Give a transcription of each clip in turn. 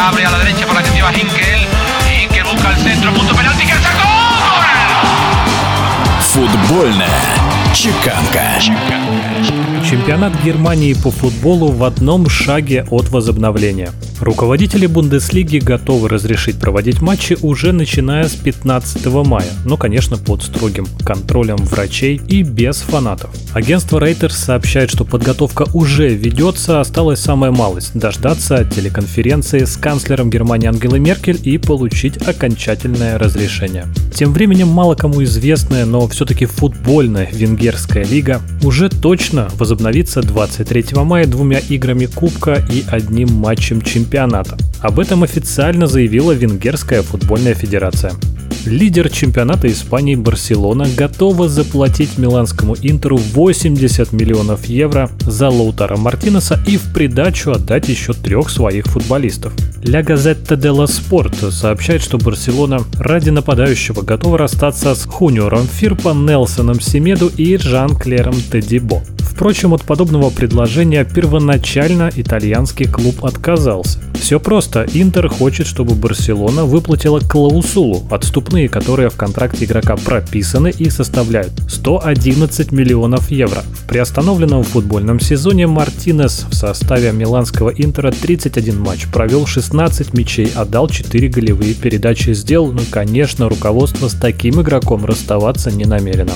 abre a la derecha por la que lleva Hinkel. Hinkel busca el centro, punto penalti que sacó. Футбольная чеканка. Чемпионат Германии по футболу в одном шаге от возобновления. Руководители Бундеслиги готовы разрешить проводить матчи уже начиная с 15 мая, но, конечно, под строгим контролем врачей и без фанатов. Агентство Reuters сообщает, что подготовка уже ведется, осталась самая малость – дождаться телеконференции с канцлером Германии Ангелой Меркель и получить окончательное разрешение. Тем временем мало кому известная, но все-таки футбольная венгерская лига уже точно возобновится 23 мая двумя играми Кубка и одним матчем чемпионата. Об этом официально заявила Венгерская футбольная федерация. Лидер чемпионата Испании Барселона готова заплатить миланскому Интеру 80 миллионов евро за Лоутара Мартинеса и в придачу отдать еще трех своих футболистов. Ля Газетта делла Спорт сообщает, что Барселона ради нападающего готова расстаться с Хуниором Фирпа, Нелсоном Семеду и Жан-Клером Тедибо. Впрочем, от подобного предложения первоначально итальянский клуб отказался. Все просто. Интер хочет, чтобы Барселона выплатила клаусулу, отступные, которые в контракте игрока прописаны и составляют 111 миллионов евро. В приостановленном футбольном сезоне Мартинес в составе миланского Интера 31 матч, провел 16 мячей, отдал 4 голевые передачи, сделал, ну конечно, руководство с таким игроком расставаться не намерено.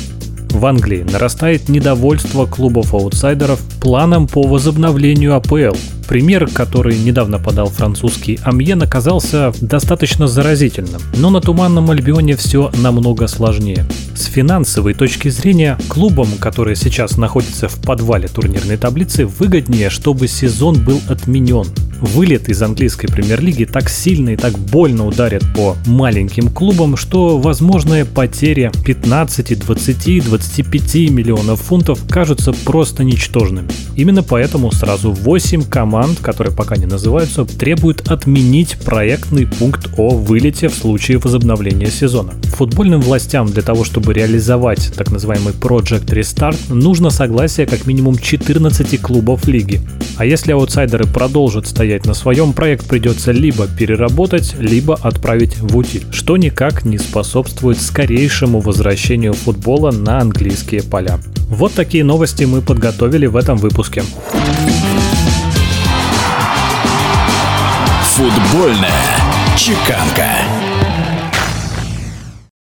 В Англии нарастает недовольство клубов-аутсайдеров планом по возобновлению АПЛ. Пример, который недавно подал французский Амьен, оказался достаточно заразительным. Но на Туманном Альбионе все намного сложнее. С финансовой точки зрения, клубам, которые сейчас находятся в подвале турнирной таблицы, выгоднее, чтобы сезон был отменен. Вылет из английской премьер-лиги так сильно и так больно ударит по маленьким клубам, что возможные потери 15, 20, 25 миллионов фунтов кажутся просто ничтожными. Именно поэтому сразу 8 команд, которые пока не называются, требуют отменить проектный пункт о вылете в случае возобновления сезона. Футбольным властям для того, чтобы реализовать так называемый Project Restart, нужно согласие как минимум 14 клубов лиги. А если аутсайдеры продолжат стоять на своем, проект придется либо переработать, либо отправить в утиль, что никак не способствует скорейшему возвращению футбола на английские поля. Вот такие новости мы подготовили в этом выпуске. Футбольная чеканка.